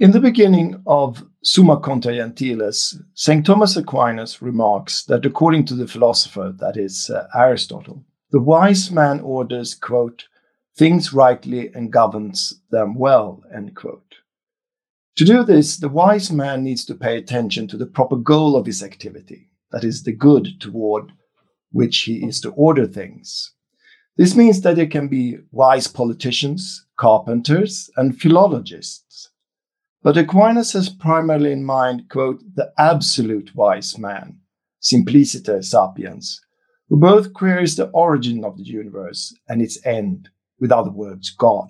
In the beginning of Summa Contra Gentiles, St. Thomas Aquinas remarks that according to the philosopher, that is uh, Aristotle, the wise man orders, quote, things rightly and governs them well, end quote. To do this, the wise man needs to pay attention to the proper goal of his activity, that is, the good toward which he is to order things. This means that there can be wise politicians, carpenters, and philologists. But Aquinas has primarily in mind, quote, the absolute wise man, simpliciter sapiens, who both queries the origin of the universe and its end, with other words, God.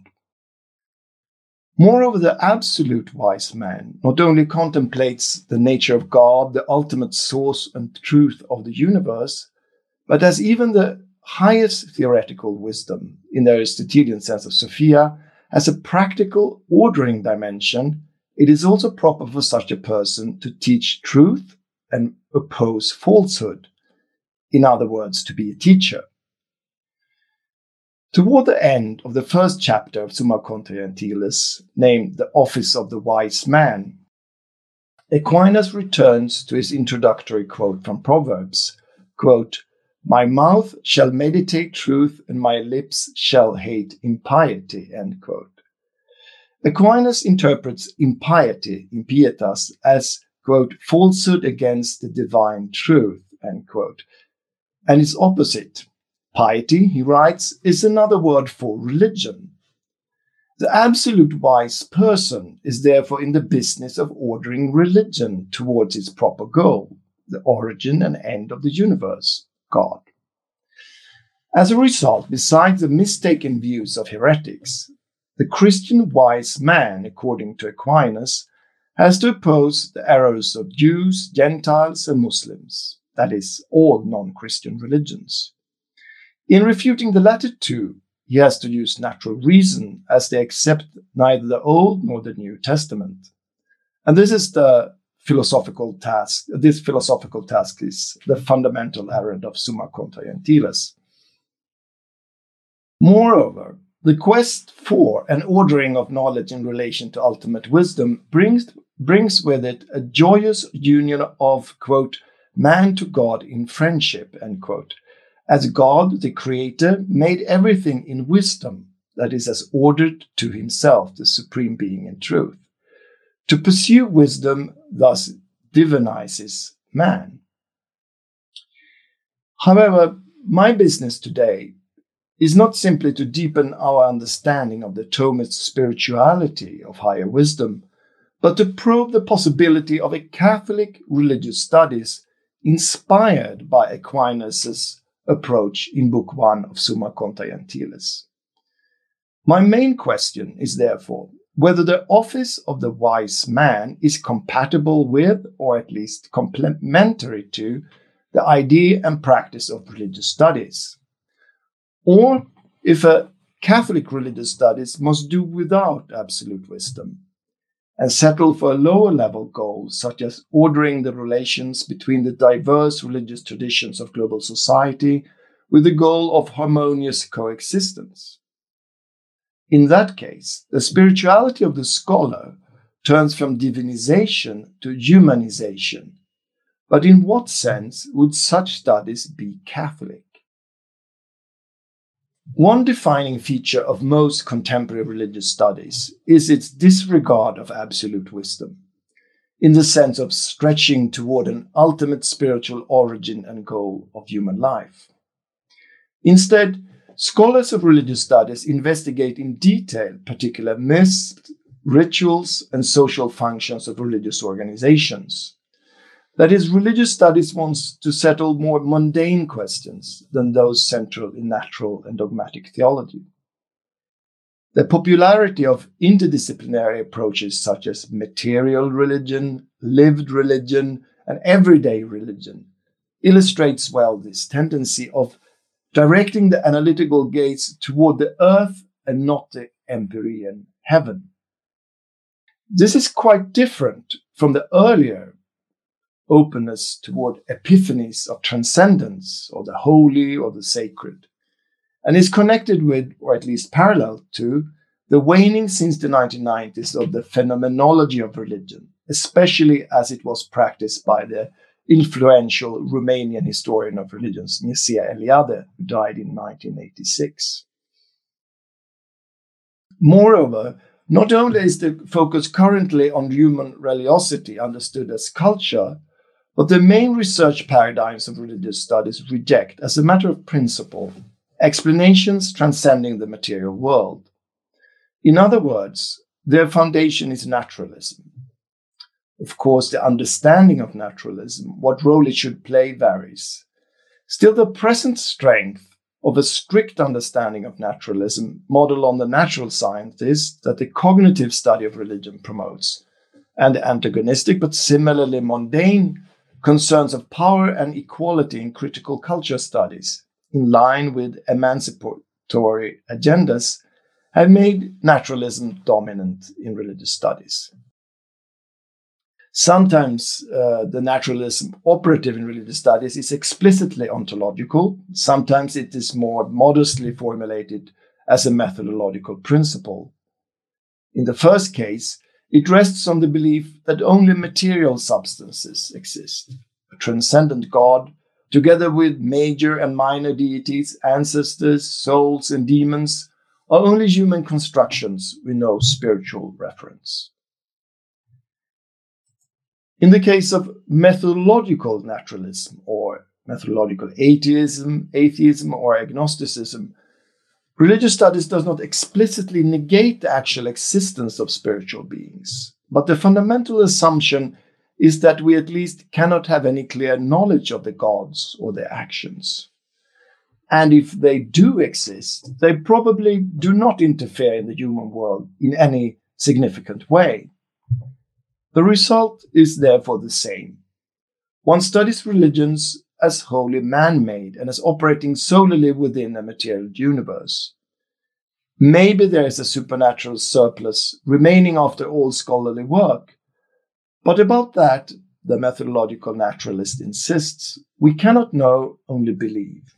Moreover, the absolute wise man not only contemplates the nature of God, the ultimate source and truth of the universe, but has even the highest theoretical wisdom in the Aristotelian sense of Sophia as a practical ordering dimension. It is also proper for such a person to teach truth and oppose falsehood. In other words, to be a teacher. Toward the end of the first chapter of Summa Contra Gentiles, named The Office of the Wise Man, Aquinas returns to his introductory quote from Proverbs quote, My mouth shall meditate truth, and my lips shall hate impiety. End quote. Aquinas interprets impiety, impietas, as quote, falsehood against the divine truth, end quote, and its opposite, Piety, he writes, is another word for religion. The absolute wise person is therefore in the business of ordering religion towards its proper goal, the origin and end of the universe, God. As a result, besides the mistaken views of heretics, the Christian wise man, according to Aquinas, has to oppose the errors of Jews, Gentiles, and Muslims, that is, all non Christian religions. In refuting the latter two, he has to use natural reason as they accept neither the Old nor the New Testament. And this is the philosophical task. This philosophical task is the fundamental errand of Summa Contra Gentiles. Moreover, the quest for an ordering of knowledge in relation to ultimate wisdom brings, brings with it a joyous union of, quote, man to God in friendship, end quote, as God, the Creator, made everything in wisdom, that is, as ordered to Himself, the Supreme Being in truth. To pursue wisdom thus divinizes man. However, my business today is not simply to deepen our understanding of the Thomist spirituality of higher wisdom, but to probe the possibility of a Catholic religious studies inspired by Aquinas's approach in Book 1 of Summa Contra Gentiles. My main question is therefore whether the office of the wise man is compatible with, or at least complementary to, the idea and practice of religious studies. Or if a Catholic religious studies must do without absolute wisdom and settle for a lower level goal, such as ordering the relations between the diverse religious traditions of global society with the goal of harmonious coexistence. In that case, the spirituality of the scholar turns from divinization to humanization. But in what sense would such studies be Catholic? One defining feature of most contemporary religious studies is its disregard of absolute wisdom, in the sense of stretching toward an ultimate spiritual origin and goal of human life. Instead, scholars of religious studies investigate in detail particular myths, rituals, and social functions of religious organizations. That is, religious studies wants to settle more mundane questions than those central in natural and dogmatic theology. The popularity of interdisciplinary approaches such as material religion, lived religion, and everyday religion illustrates well this tendency of directing the analytical gaze toward the earth and not the empyrean heaven. This is quite different from the earlier openness toward epiphanies of transcendence or the holy or the sacred, and is connected with, or at least parallel to, the waning since the 1990s of the phenomenology of religion, especially as it was practiced by the influential Romanian historian of religions, Mircea Eliade, who died in 1986. Moreover, not only is the focus currently on human religiosity understood as culture, but the main research paradigms of religious studies reject, as a matter of principle, explanations transcending the material world. In other words, their foundation is naturalism. Of course, the understanding of naturalism, what role it should play, varies. Still, the present strength of a strict understanding of naturalism, modeled on the natural sciences that the cognitive study of religion promotes, and the antagonistic but similarly mundane concerns of power and equality in critical culture studies, in line with emancipatory agendas, have made naturalism dominant in religious studies. Sometimes uh, the naturalism operative in religious studies is explicitly ontological. Sometimes it is more modestly formulated as a methodological principle. In the first case, it rests on the belief that only material substances exist. A transcendent God, together with major and minor deities, ancestors, souls, and demons, are only human constructions with no spiritual reference. In the case of methodological naturalism or methodological atheism, atheism or agnosticism, religious studies does not explicitly negate the actual existence of spiritual beings, but the fundamental assumption is that we at least cannot have any clear knowledge of the gods or their actions. And if they do exist, they probably do not interfere in the human world in any significant way. The result is therefore the same. One studies religions as wholly man made and as operating solely within a material universe. Maybe there is a supernatural surplus remaining after all scholarly work, but about that, the methodological naturalist insists, we cannot know, only believe.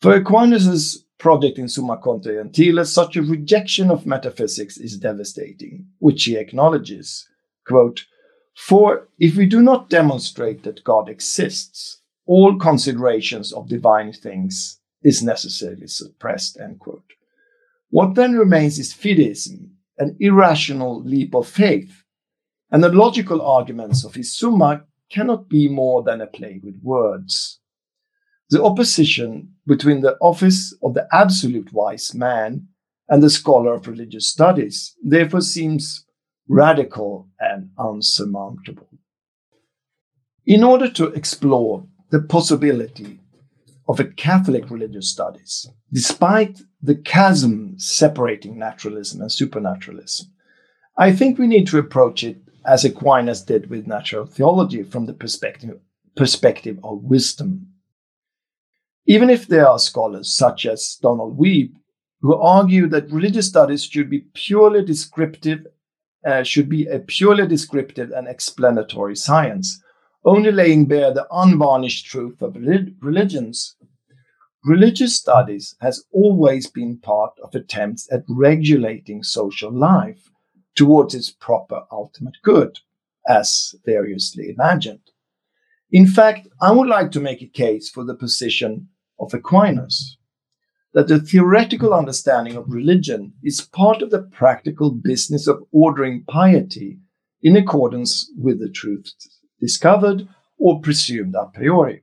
For Aquinas' project in Summa Contra Gentiles, such a rejection of metaphysics is devastating, which he acknowledges. Quote, For if we do not demonstrate that God exists, all considerations of divine things is necessarily suppressed. End quote. What then remains is fideism, an irrational leap of faith, and the logical arguments of his Summa cannot be more than a play with words. The opposition between the office of the absolute wise man and the scholar of religious studies therefore seems radical and unsurmountable. In order to explore the possibility of a Catholic religious studies, despite the chasm separating naturalism and supernaturalism, I think we need to approach it as Aquinas did with natural theology from the perspective, perspective of wisdom even if there are scholars such as Donald Wiebe who argue that religious studies should be purely descriptive, uh, should be a purely descriptive and explanatory science, only laying bare the unvarnished truth of religions. Religious studies has always been part of attempts at regulating social life towards its proper ultimate good, as variously imagined. In fact, I would like to make a case for the position of Aquinas that the theoretical understanding of religion is part of the practical business of ordering piety in accordance with the truth discovered or presumed a priori.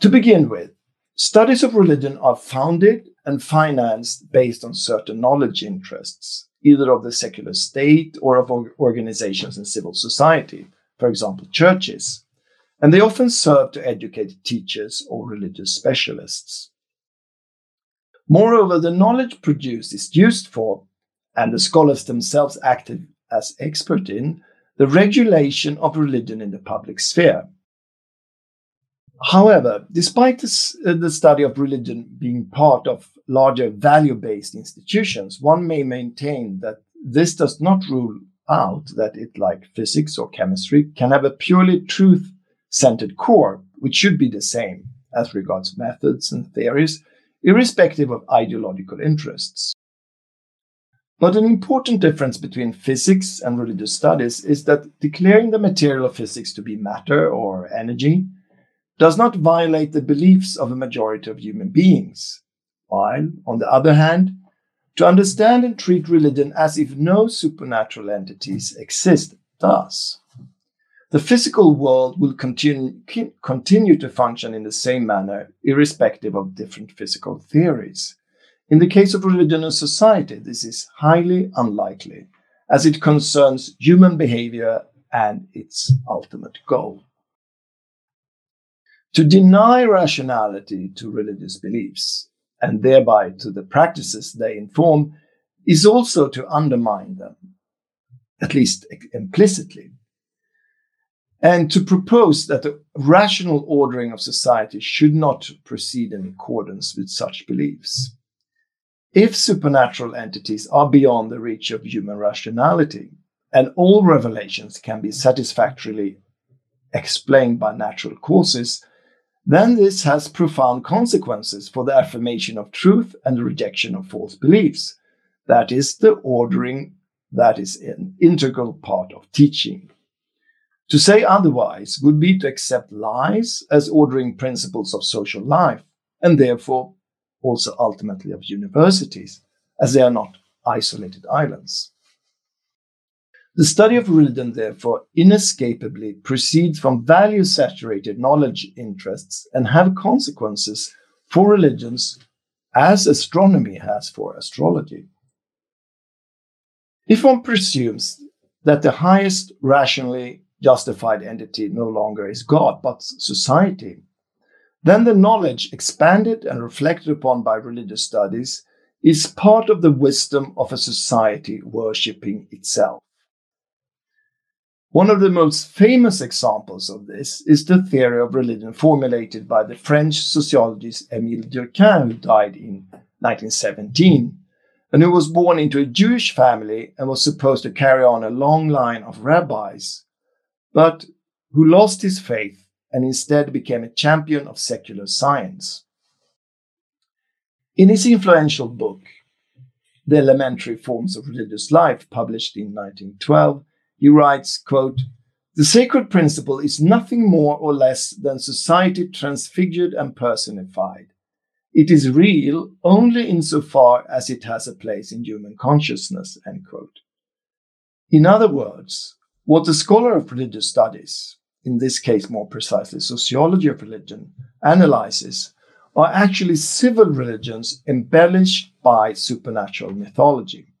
To begin with, studies of religion are founded and financed based on certain knowledge interests, either of the secular state or of organizations in civil society, for example, churches and they often serve to educate teachers or religious specialists. Moreover, the knowledge produced is used for, and the scholars themselves active as expert in, the regulation of religion in the public sphere. However, despite this, uh, the study of religion being part of larger value based institutions, one may maintain that this does not rule out that it, like physics or chemistry, can have a purely truth centered core, which should be the same as regards methods and theories, irrespective of ideological interests. But an important difference between physics and religious studies is that declaring the material of physics to be matter or energy does not violate the beliefs of a majority of human beings, while, on the other hand, to understand and treat religion as if no supernatural entities exist does. The physical world will continue, continue to function in the same manner, irrespective of different physical theories. In the case of religion and society, this is highly unlikely, as it concerns human behavior and its ultimate goal. To deny rationality to religious beliefs, and thereby to the practices they inform, is also to undermine them, at least implicitly. And to propose that the rational ordering of society should not proceed in accordance with such beliefs. If supernatural entities are beyond the reach of human rationality, and all revelations can be satisfactorily explained by natural causes, then this has profound consequences for the affirmation of truth and the rejection of false beliefs. That is the ordering that is an integral part of teaching. To say otherwise would be to accept lies as ordering principles of social life, and therefore also ultimately of universities, as they are not isolated islands. The study of religion, therefore, inescapably proceeds from value saturated knowledge interests and have consequences for religions as astronomy has for astrology. If one presumes that the highest rationally justified entity no longer is God, but society, then the knowledge expanded and reflected upon by religious studies is part of the wisdom of a society worshipping itself. One of the most famous examples of this is the theory of religion formulated by the French sociologist Émile Durkheim, who died in 1917, and who was born into a Jewish family and was supposed to carry on a long line of rabbis, but who lost his faith and instead became a champion of secular science. In his influential book, The Elementary Forms of Religious Life, published in 1912, he writes, quote, The sacred principle is nothing more or less than society transfigured and personified. It is real only insofar as it has a place in human consciousness. End quote. In other words, what the scholar of religious studies, in this case more precisely sociology of religion, analyzes are actually civil religions embellished by supernatural mythology.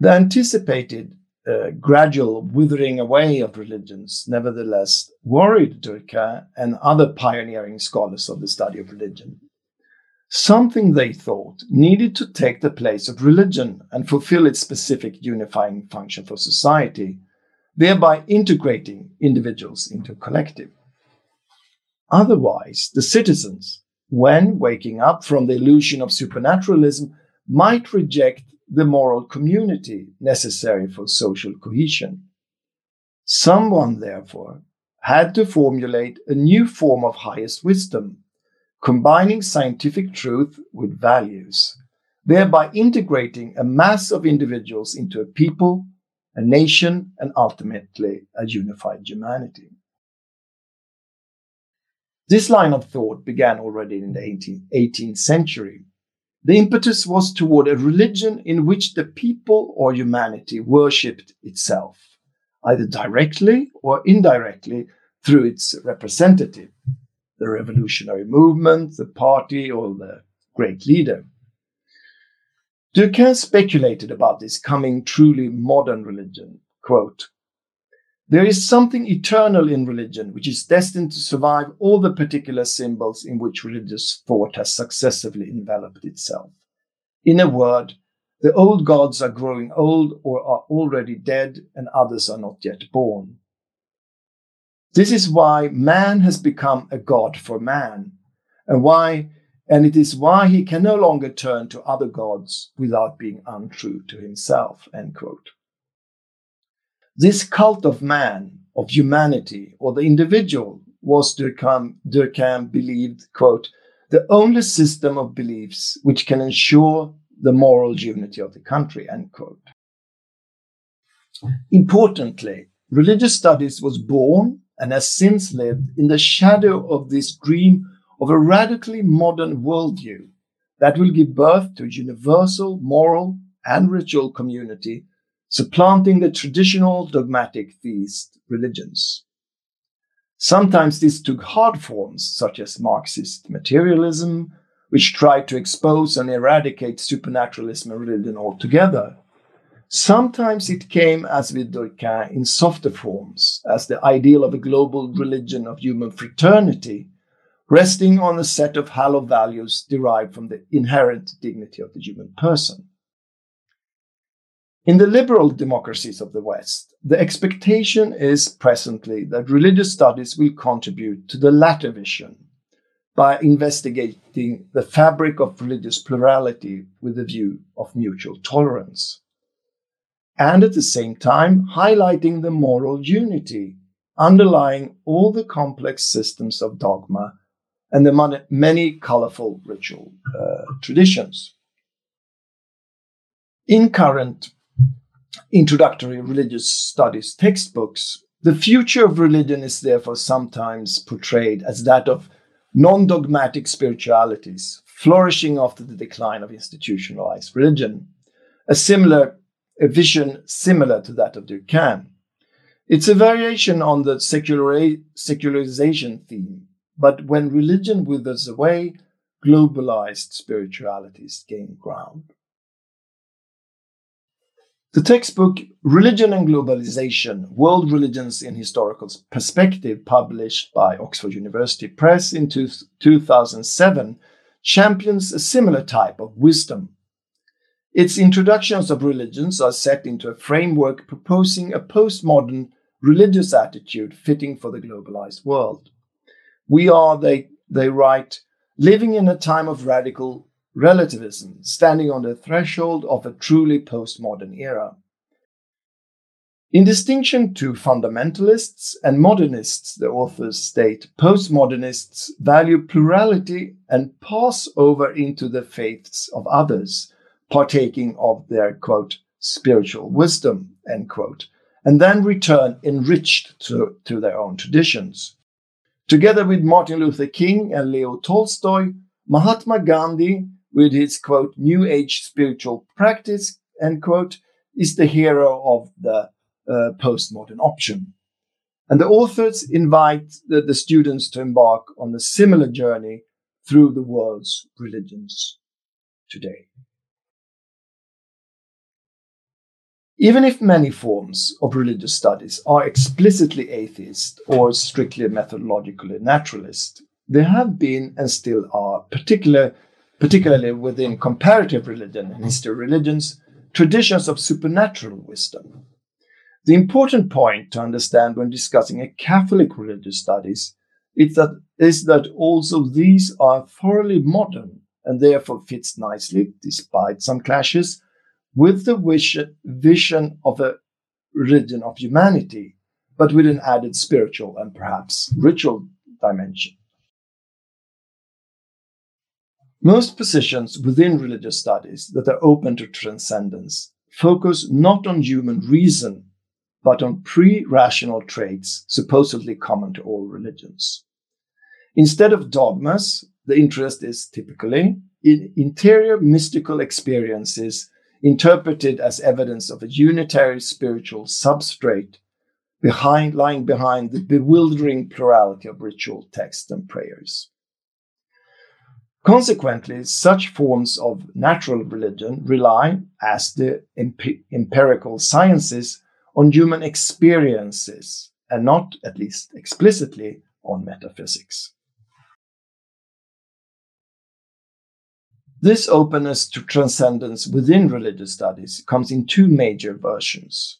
The anticipated uh, gradual withering away of religions, nevertheless, worried Durkheim and other pioneering scholars of the study of religion. Something they thought needed to take the place of religion and fulfill its specific unifying function for society, thereby integrating individuals into a collective. Otherwise, the citizens, when waking up from the illusion of supernaturalism, might reject the moral community necessary for social cohesion. Someone, therefore, had to formulate a new form of highest wisdom, combining scientific truth with values, thereby integrating a mass of individuals into a people a nation, and ultimately a unified humanity. This line of thought began already in the 18th, 18th century. The impetus was toward a religion in which the people or humanity worshipped itself, either directly or indirectly through its representative, the revolutionary movement, the party, or the great leader. Durkheim speculated about this coming truly modern religion. Quote, there is something eternal in religion which is destined to survive all the particular symbols in which religious thought has successively enveloped itself. In a word, the old gods are growing old or are already dead, and others are not yet born. This is why man has become a god for man, and why and it is why he can no longer turn to other gods without being untrue to himself. This cult of man, of humanity, or the individual was Durkheim, Durkheim believed, quote, the only system of beliefs which can ensure the moral unity of the country, end quote. Importantly, religious studies was born and has since lived in the shadow of this dream of a radically modern worldview that will give birth to a universal moral and ritual community, supplanting the traditional dogmatic theist religions. Sometimes this took hard forms, such as Marxist materialism, which tried to expose and eradicate supernaturalism and religion altogether. Sometimes it came, as with Durkheim, in softer forms, as the ideal of a global religion of human fraternity, resting on a set of hallowed values derived from the inherent dignity of the human person. In the liberal democracies of the West, the expectation is presently that religious studies will contribute to the latter vision by investigating the fabric of religious plurality with a view of mutual tolerance. And at the same time, highlighting the moral unity underlying all the complex systems of dogma and the many colorful ritual uh, traditions. In current introductory religious studies textbooks, the future of religion is therefore sometimes portrayed as that of non dogmatic spiritualities flourishing after the decline of institutionalized religion. A similar a vision similar to that of Durkheim. It's a variation on the secularization theme, but when religion withers away, globalized spiritualities gain ground. The textbook Religion and Globalization World Religions in Historical Perspective, published by Oxford University Press in 2007, champions a similar type of wisdom. Its introductions of religions are set into a framework proposing a postmodern religious attitude fitting for the globalized world. We are, they, they write, living in a time of radical relativism, standing on the threshold of a truly postmodern era. In distinction to fundamentalists and modernists, the authors state postmodernists value plurality and pass over into the faiths of others, partaking of their quote, spiritual wisdom, end quote, and then return enriched to, to their own traditions. Together with Martin Luther King and Leo Tolstoy, Mahatma Gandhi with his quote, New Age spiritual practice, end quote, is the hero of the uh, postmodern option. And the authors invite the, the students to embark on a similar journey through the world's religions today. Even if many forms of religious studies are explicitly atheist or strictly methodologically naturalist, there have been and still are particular particularly within comparative religion and history religions, traditions of supernatural wisdom. The important point to understand when discussing a Catholic religious studies is that, is that also these are thoroughly modern and therefore fits nicely, despite some clashes, with the wish, vision of a religion of humanity, but with an added spiritual and perhaps ritual dimension. Most positions within religious studies that are open to transcendence focus not on human reason, but on pre rational traits supposedly common to all religions. Instead of dogmas, the interest is typically in interior mystical experiences interpreted as evidence of a unitary spiritual substrate behind, lying behind the bewildering plurality of ritual texts and prayers. Consequently, such forms of natural religion rely, as the empirical sciences, on human experiences and not, at least explicitly, on metaphysics. This openness to transcendence within religious studies comes in two major versions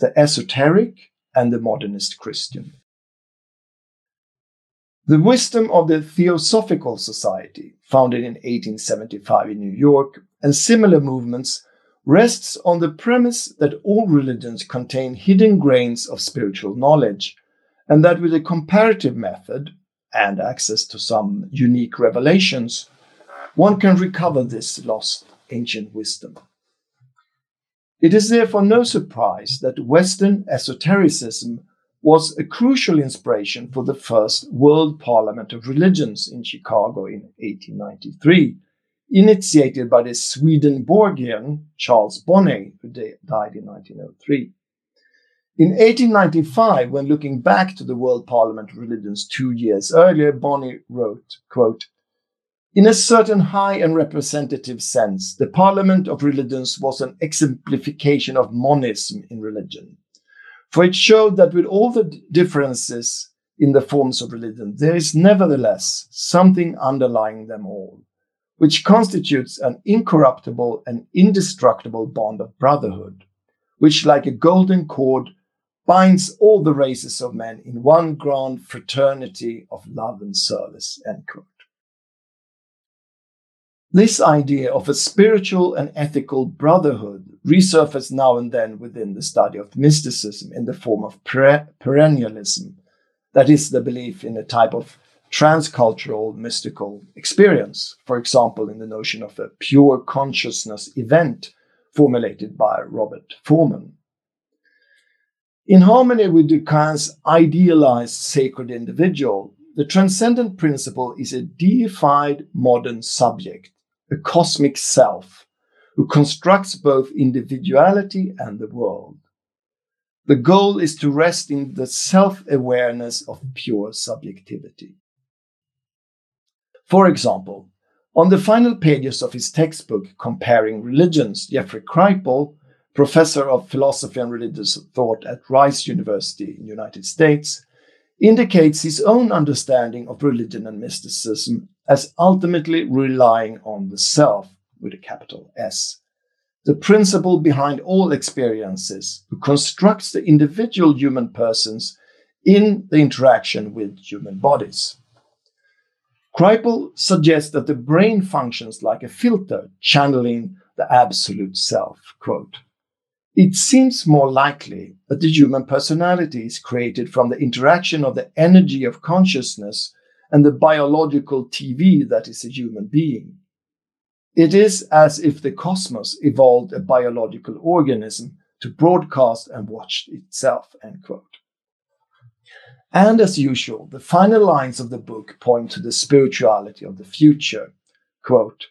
the esoteric and the modernist Christian. The wisdom of the Theosophical Society, founded in 1875 in New York, and similar movements rests on the premise that all religions contain hidden grains of spiritual knowledge, and that with a comparative method and access to some unique revelations, one can recover this lost ancient wisdom. It is therefore no surprise that Western esotericism was a crucial inspiration for the first World Parliament of Religions in Chicago in 1893, initiated by the Swedenborgian Charles Bonney, who died in 1903. In 1895, when looking back to the World Parliament of Religions two years earlier, Bonney wrote, quote, in a certain high and representative sense, the Parliament of Religions was an exemplification of monism in religion. For it showed that with all the differences in the forms of religion, there is nevertheless something underlying them all, which constitutes an incorruptible and indestructible bond of brotherhood, which, like a golden cord, binds all the races of men in one grand fraternity of love and service. End quote. This idea of a spiritual and ethical brotherhood resurfaces now and then within the study of mysticism in the form of perennialism, that is, the belief in a type of transcultural mystical experience, for example, in the notion of a pure consciousness event formulated by Robert Forman. In harmony with Durkheim's idealized sacred individual, the transcendent principle is a deified modern subject, a cosmic self, who constructs both individuality and the world. The goal is to rest in the self awareness of pure subjectivity. For example, on the final pages of his textbook Comparing Religions, Jeffrey Kripal professor of philosophy and religious thought at Rice University in the United States, indicates his own understanding of religion and mysticism as ultimately relying on the self with a capital S, the principle behind all experiences, who constructs the individual human persons in the interaction with human bodies. Kripal suggests that the brain functions like a filter channeling the absolute self. Quote, it seems more likely that the human personality is created from the interaction of the energy of consciousness and the biological TV that is a human being. It is as if the cosmos evolved a biological organism to broadcast and watch itself. And as usual, the final lines of the book point to the spirituality of the future. Quote,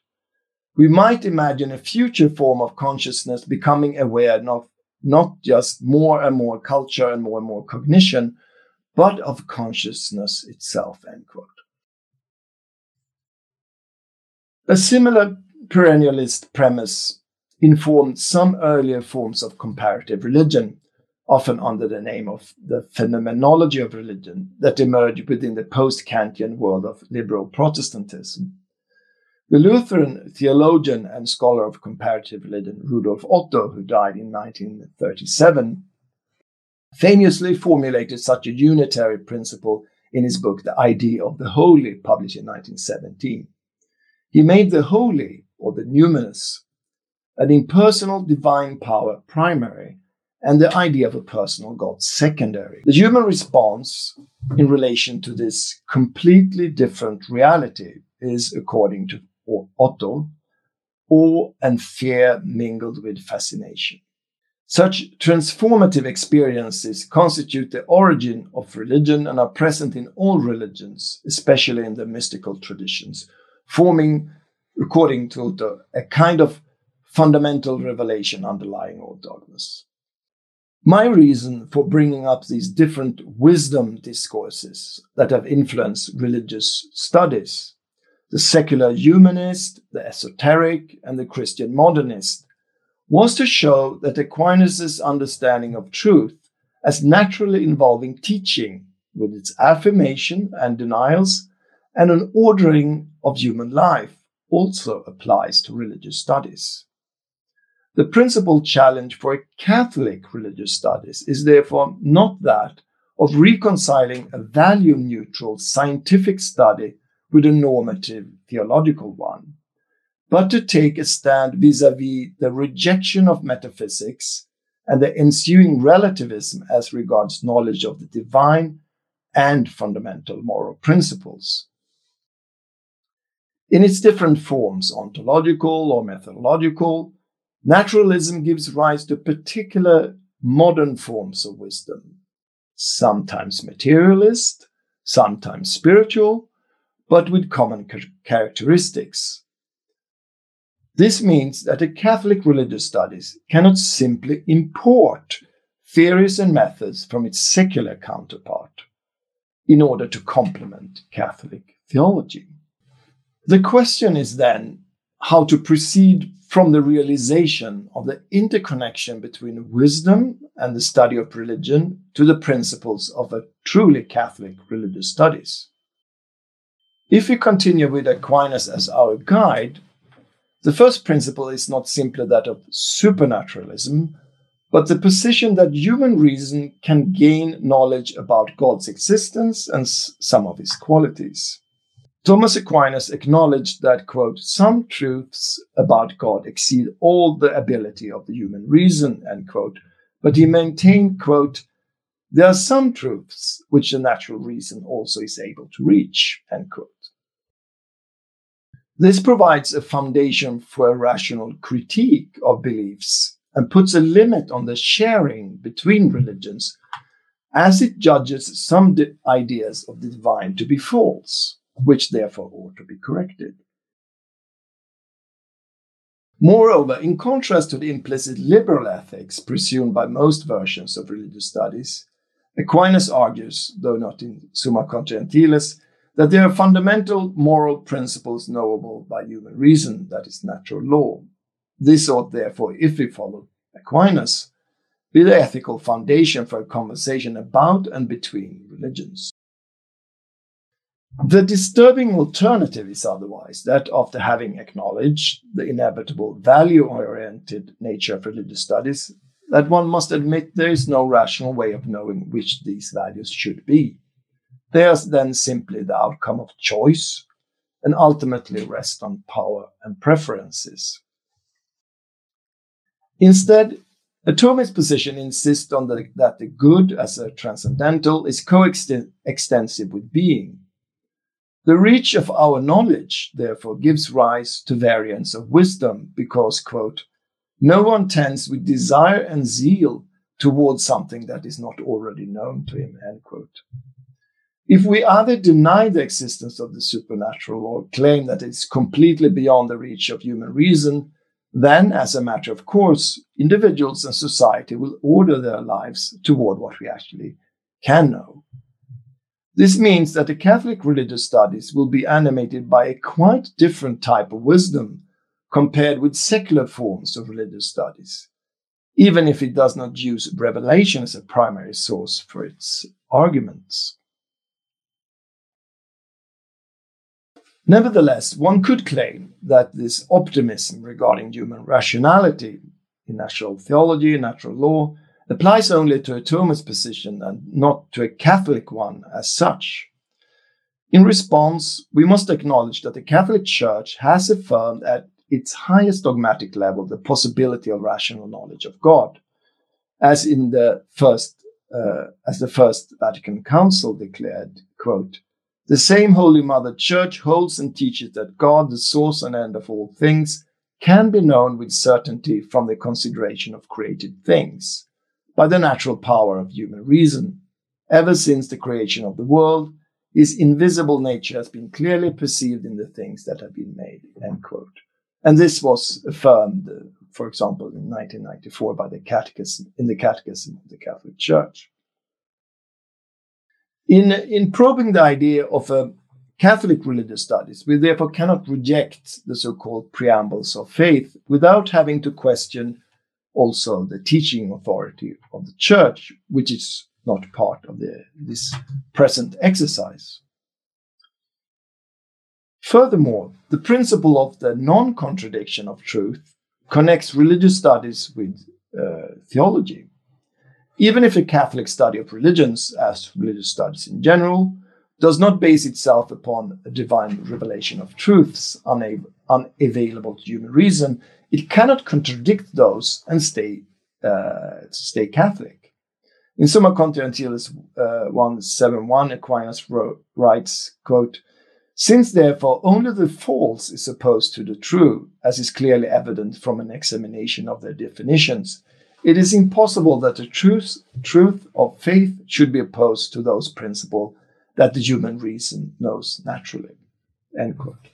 we might imagine a future form of consciousness becoming aware of not just more and more culture and more and more cognition, but of consciousness itself. End quote. A similar perennialist premise informed some earlier forms of comparative religion, often under the name of the phenomenology of religion, that emerged within the post Kantian world of liberal Protestantism. The Lutheran theologian and scholar of comparative religion Rudolf Otto, who died in 1937, famously formulated such a unitary principle in his book, The Idea of the Holy, published in 1917. He made the holy, or the numinous, an impersonal divine power primary, and the idea of a personal God secondary. The human response in relation to this completely different reality is, according to Otto, awe and fear mingled with fascination. Such transformative experiences constitute the origin of religion and are present in all religions, especially in the mystical traditions, forming, according to Otto, a kind of fundamental revelation underlying all dogmas. My reason for bringing up these different wisdom discourses that have influenced religious studies the secular humanist, the esoteric, and the Christian modernist, was to show that Aquinas' understanding of truth as naturally involving teaching, with its affirmation and denials, and an ordering of human life, also applies to religious studies. The principal challenge for Catholic religious studies is therefore not that of reconciling a value neutral scientific study with a normative theological one, but to take a stand vis a vis the rejection of metaphysics and the ensuing relativism as regards knowledge of the divine and fundamental moral principles. In its different forms, ontological or methodological, naturalism gives rise to particular modern forms of wisdom, sometimes materialist, sometimes spiritual, but with common characteristics. This means that a Catholic religious studies cannot simply import theories and methods from its secular counterpart in order to complement Catholic theology. The question is then how to proceed from the realization of the interconnection between wisdom and the study of religion to the principles of a truly Catholic religious studies. If we continue with Aquinas as our guide, the first principle is not simply that of supernaturalism, but the position that human reason can gain knowledge about God's existence and some of his qualities. Thomas Aquinas acknowledged that, quote, some truths about God exceed all the ability of the human reason, end quote. But he maintained, quote, there are some truths which the natural reason also is able to reach, end quote. This provides a foundation for a rational critique of beliefs and puts a limit on the sharing between religions as it judges some ideas of the divine to be false which therefore ought to be corrected. Moreover, in contrast to the implicit liberal ethics presumed by most versions of religious studies, Aquinas argues, though not in Summa Contra Gentiles, that there are fundamental moral principles knowable by human reason, that is, natural law. This ought, therefore, if we follow Aquinas, be the ethical foundation for a conversation about and between religions. The disturbing alternative is otherwise that after having acknowledged the inevitable value oriented nature of religious studies, that one must admit there is no rational way of knowing which these values should be. They are then simply the outcome of choice and ultimately rest on power and preferences. Instead, a Thomist position insists on the, that the good as a transcendental is coextensive with being the reach of our knowledge, therefore, gives rise to variance of wisdom because, quote, no one tends with desire and zeal towards something that is not already known to him, end quote. If we either deny the existence of the supernatural or claim that it's completely beyond the reach of human reason, then, as a matter of course, individuals and society will order their lives toward what we actually can know. This means that the Catholic religious studies will be animated by a quite different type of wisdom compared with secular forms of religious studies, even if it does not use revelation as a primary source for its arguments. Nevertheless, one could claim that this optimism regarding human rationality in natural theology and natural law applies only to a Thomist position and not to a Catholic one as such. In response, we must acknowledge that the Catholic Church has affirmed at its highest dogmatic level the possibility of rational knowledge of God, as in the first uh, as the First Vatican Council declared, quote, the same Holy Mother Church holds and teaches that God, the source and end of all things, can be known with certainty from the consideration of created things by the natural power of human reason. Ever since the creation of the world, his invisible nature has been clearly perceived in the things that have been made. And this was affirmed, uh, for example, in 1994 by the Catechism in the Catechism of the Catholic Church. In, in probing the idea of a Catholic religious studies, we therefore cannot reject the so-called preambles of faith without having to question also the teaching authority of the church, which is not part of the, this present exercise. Furthermore, the principle of the non contradiction of truth connects religious studies with uh, theology. Even if a Catholic study of religions, as religious studies in general, does not base itself upon a divine revelation of truths unavailable to human reason, it cannot contradict those and stay uh, stay Catholic. In Summa Contra Gentiles uh, 171, Aquinas wrote, writes, quote, Since therefore only the false is opposed to the true, as is clearly evident from an examination of their definitions, it is impossible that the truth, truth of faith should be opposed to those principles that the human reason knows naturally. End quote.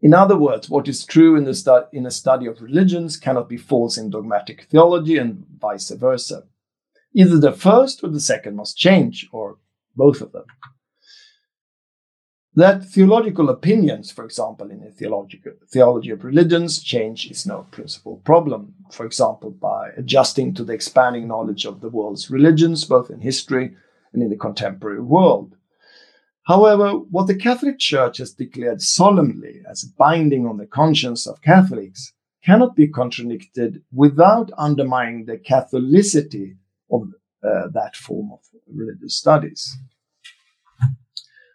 In other words, what is true in, stu- in a study of religions cannot be false in dogmatic theology and vice versa. Either the first or the second must change, or both of them. That theological opinions, for example, in theological, theology of religions, change is no principal problem. For example, by adjusting to the expanding knowledge of the world's religions, both in history and in the contemporary world. However, what the Catholic Church has declared solemnly as binding on the conscience of Catholics cannot be contradicted without undermining the Catholicity of uh, that form of religious studies.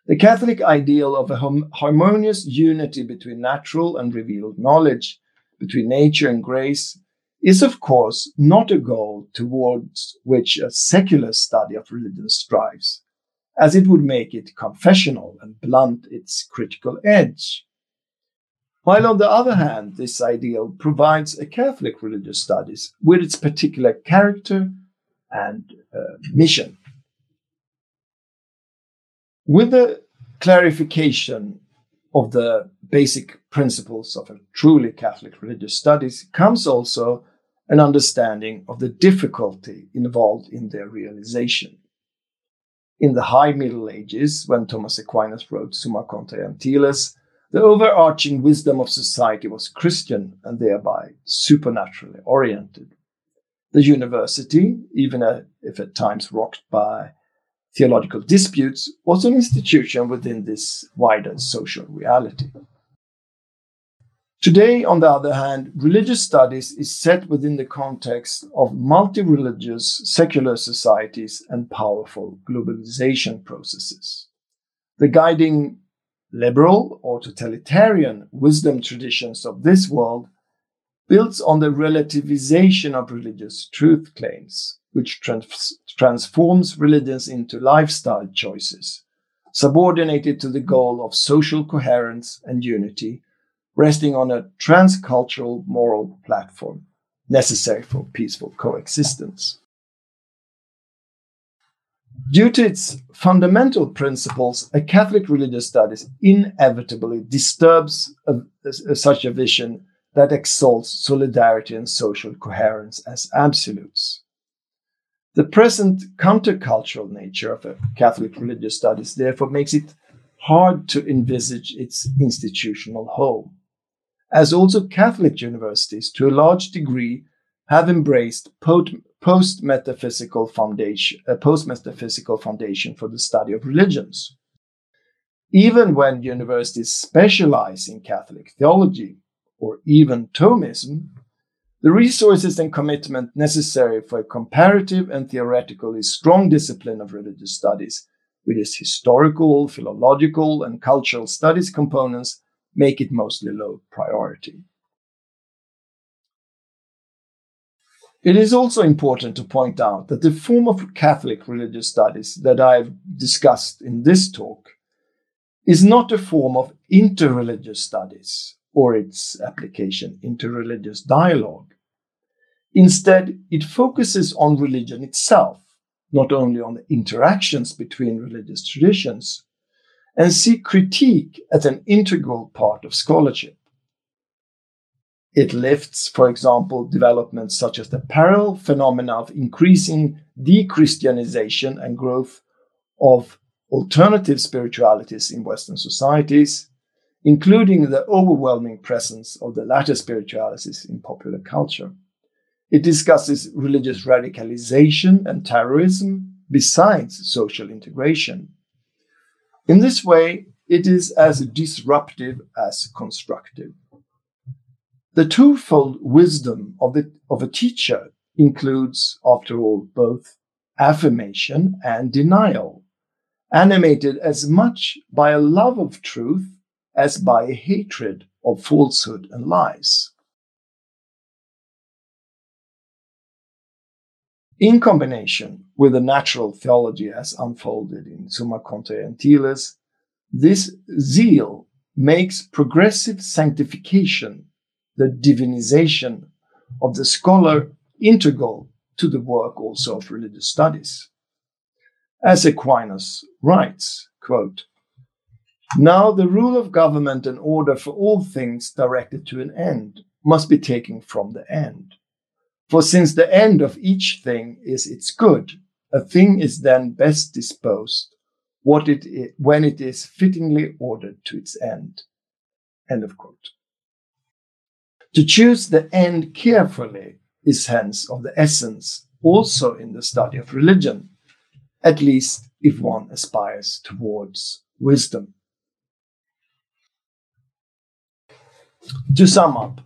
The Catholic ideal of a harmonious unity between natural and revealed knowledge, between nature and grace, is of course not a goal towards which a secular study of religion strives, as it would make it confessional and blunt its critical edge. While on the other hand, this ideal provides a Catholic religious studies with its particular character and uh, mission. With the clarification of the basic principles of a truly Catholic religious studies comes also an understanding of the difficulty involved in their realization. In the High Middle Ages, when Thomas Aquinas wrote Summa Contra Gentiles, the overarching wisdom of society was Christian and thereby supernaturally oriented. The university, even if at times rocked by theological disputes, was an institution within this wider social reality. Today, on the other hand, religious studies is set within the context of multi religious secular societies and powerful globalization processes. The guiding liberal or totalitarian wisdom traditions of this world builds on the relativization of religious truth claims, which trans- transforms religions into lifestyle choices, subordinated to the goal of social coherence and unity, resting on a transcultural moral platform necessary for peaceful coexistence. Due to its fundamental principles, a Catholic religious studies inevitably disturbs a, a, such a vision that exalts solidarity and social coherence as absolutes. The present countercultural nature of Catholic religious studies therefore makes it hard to envisage its institutional home, as also Catholic universities, to a large degree, have embraced post metaphysical foundation, uh, a post metaphysical foundation for the study of religions. Even when universities specialize in Catholic theology, or even Thomism, the resources and commitment necessary for a comparative and theoretically strong discipline of religious studies, with its historical, philological, and cultural studies components, make it mostly low priority. It is also important to point out that the form of Catholic religious studies that I've discussed in this talk is not a form of interreligious studies or its application into religious dialogue. Instead, it focuses on religion itself, not only on the interactions between religious traditions, and see critique as an integral part of scholarship. It lifts, for example, developments such as the parallel phenomena of increasing de-Christianization and growth of alternative spiritualities in Western societies, including the overwhelming presence of the latter spiritualities in popular culture. It discusses religious radicalization and terrorism besides social integration. In this way, it is as disruptive as constructive. The twofold wisdom of, the, of a teacher includes, after all, both affirmation and denial, animated as much by a love of truth as by a hatred of falsehood and lies. In combination with the natural theology as unfolded in Summa Contra Gentiles, this zeal makes progressive sanctification, the divinization of the scholar, integral to the work also of religious studies. As Aquinas writes, quote, Now the rule of government and order for all things directed to an end must be taken from the end. For since the end of each thing is its good, a thing is then best disposed what it is, when it is fittingly ordered to its end. End of quote. To choose the end carefully is hence of the essence also in the study of religion, at least if one aspires towards wisdom. To sum up,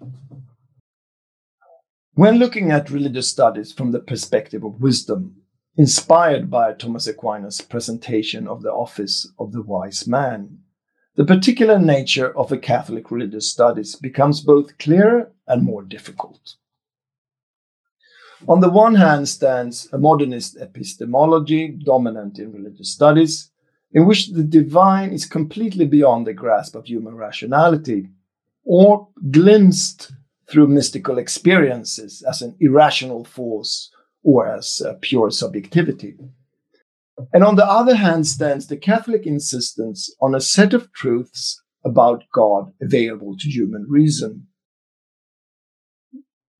when looking at religious studies from the perspective of wisdom, inspired by Thomas Aquinas' presentation of the office of the wise man, the particular nature of a Catholic religious studies becomes both clearer and more difficult. On the one hand stands a modernist epistemology dominant in religious studies, in which the divine is completely beyond the grasp of human rationality, or glimpsed through mystical experiences as an irrational force or as pure subjectivity. And on the other hand stands the Catholic insistence on a set of truths about God available to human reason.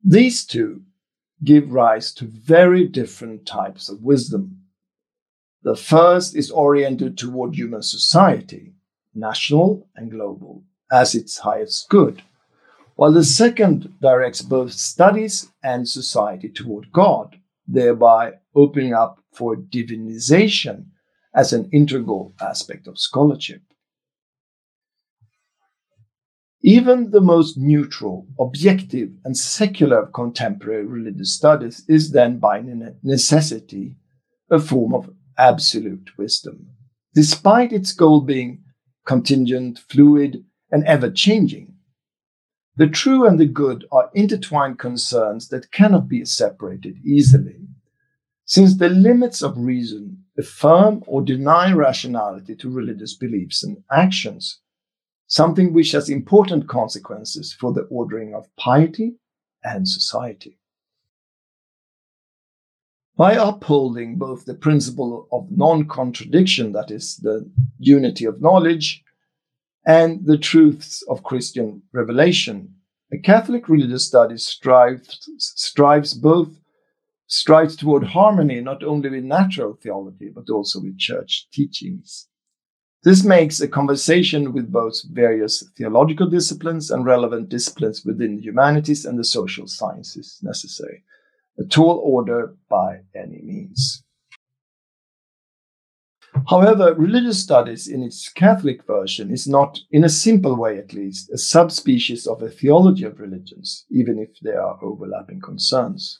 These two give rise to very different types of wisdom. The first is oriented toward human society, national and global, as its highest good while the second directs both studies and society toward God, thereby opening up for divinization as an integral aspect of scholarship. Even the most neutral, objective, and secular of contemporary religious studies is then by necessity a form of absolute wisdom, despite its goal being contingent, fluid, and ever changing. The true and the good are intertwined concerns that cannot be separated easily. Since the limits of reason affirm or deny rationality to religious beliefs and actions, something which has important consequences for the ordering of piety and society. By upholding both the principle of non contradiction, that is, the unity of knowledge, and the truths of Christian revelation. A Catholic religious study strives, strives both strives toward harmony not only with natural theology but also with church teachings. This makes a conversation with both various theological disciplines and relevant disciplines within the humanities and the social sciences necessary. A tall order by any means. However, religious studies in its Catholic version is not, in a simple way at least, a subspecies of a theology of religions, even if there are overlapping concerns.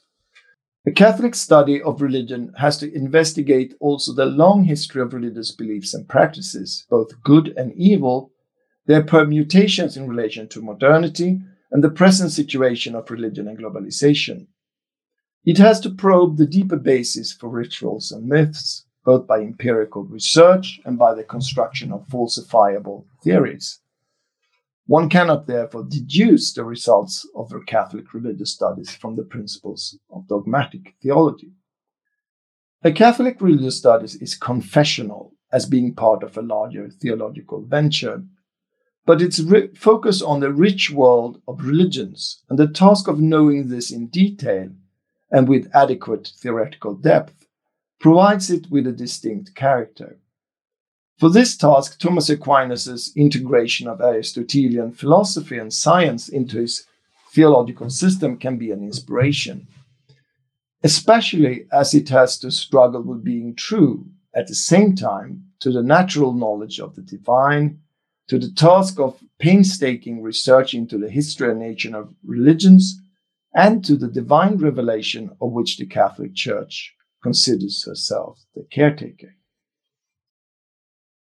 A Catholic study of religion has to investigate also the long history of religious beliefs and practices, both good and evil, their permutations in relation to modernity, and the present situation of religion and globalization. It has to probe the deeper basis for rituals and myths, both by empirical research and by the construction of falsifiable theories. One cannot therefore deduce the results of their Catholic religious studies from the principles of dogmatic theology. A Catholic religious studies is confessional as being part of a larger theological venture, but its focus on the rich world of religions and the task of knowing this in detail and with adequate theoretical depth provides it with a distinct character. For this task, Thomas Aquinas' integration of Aristotelian philosophy and science into his theological system can be an inspiration, especially as it has to struggle with being true at the same time to the natural knowledge of the divine, to the task of painstaking research into the history and nature of religions, and to the divine revelation of which the Catholic Church considers herself the caretaker.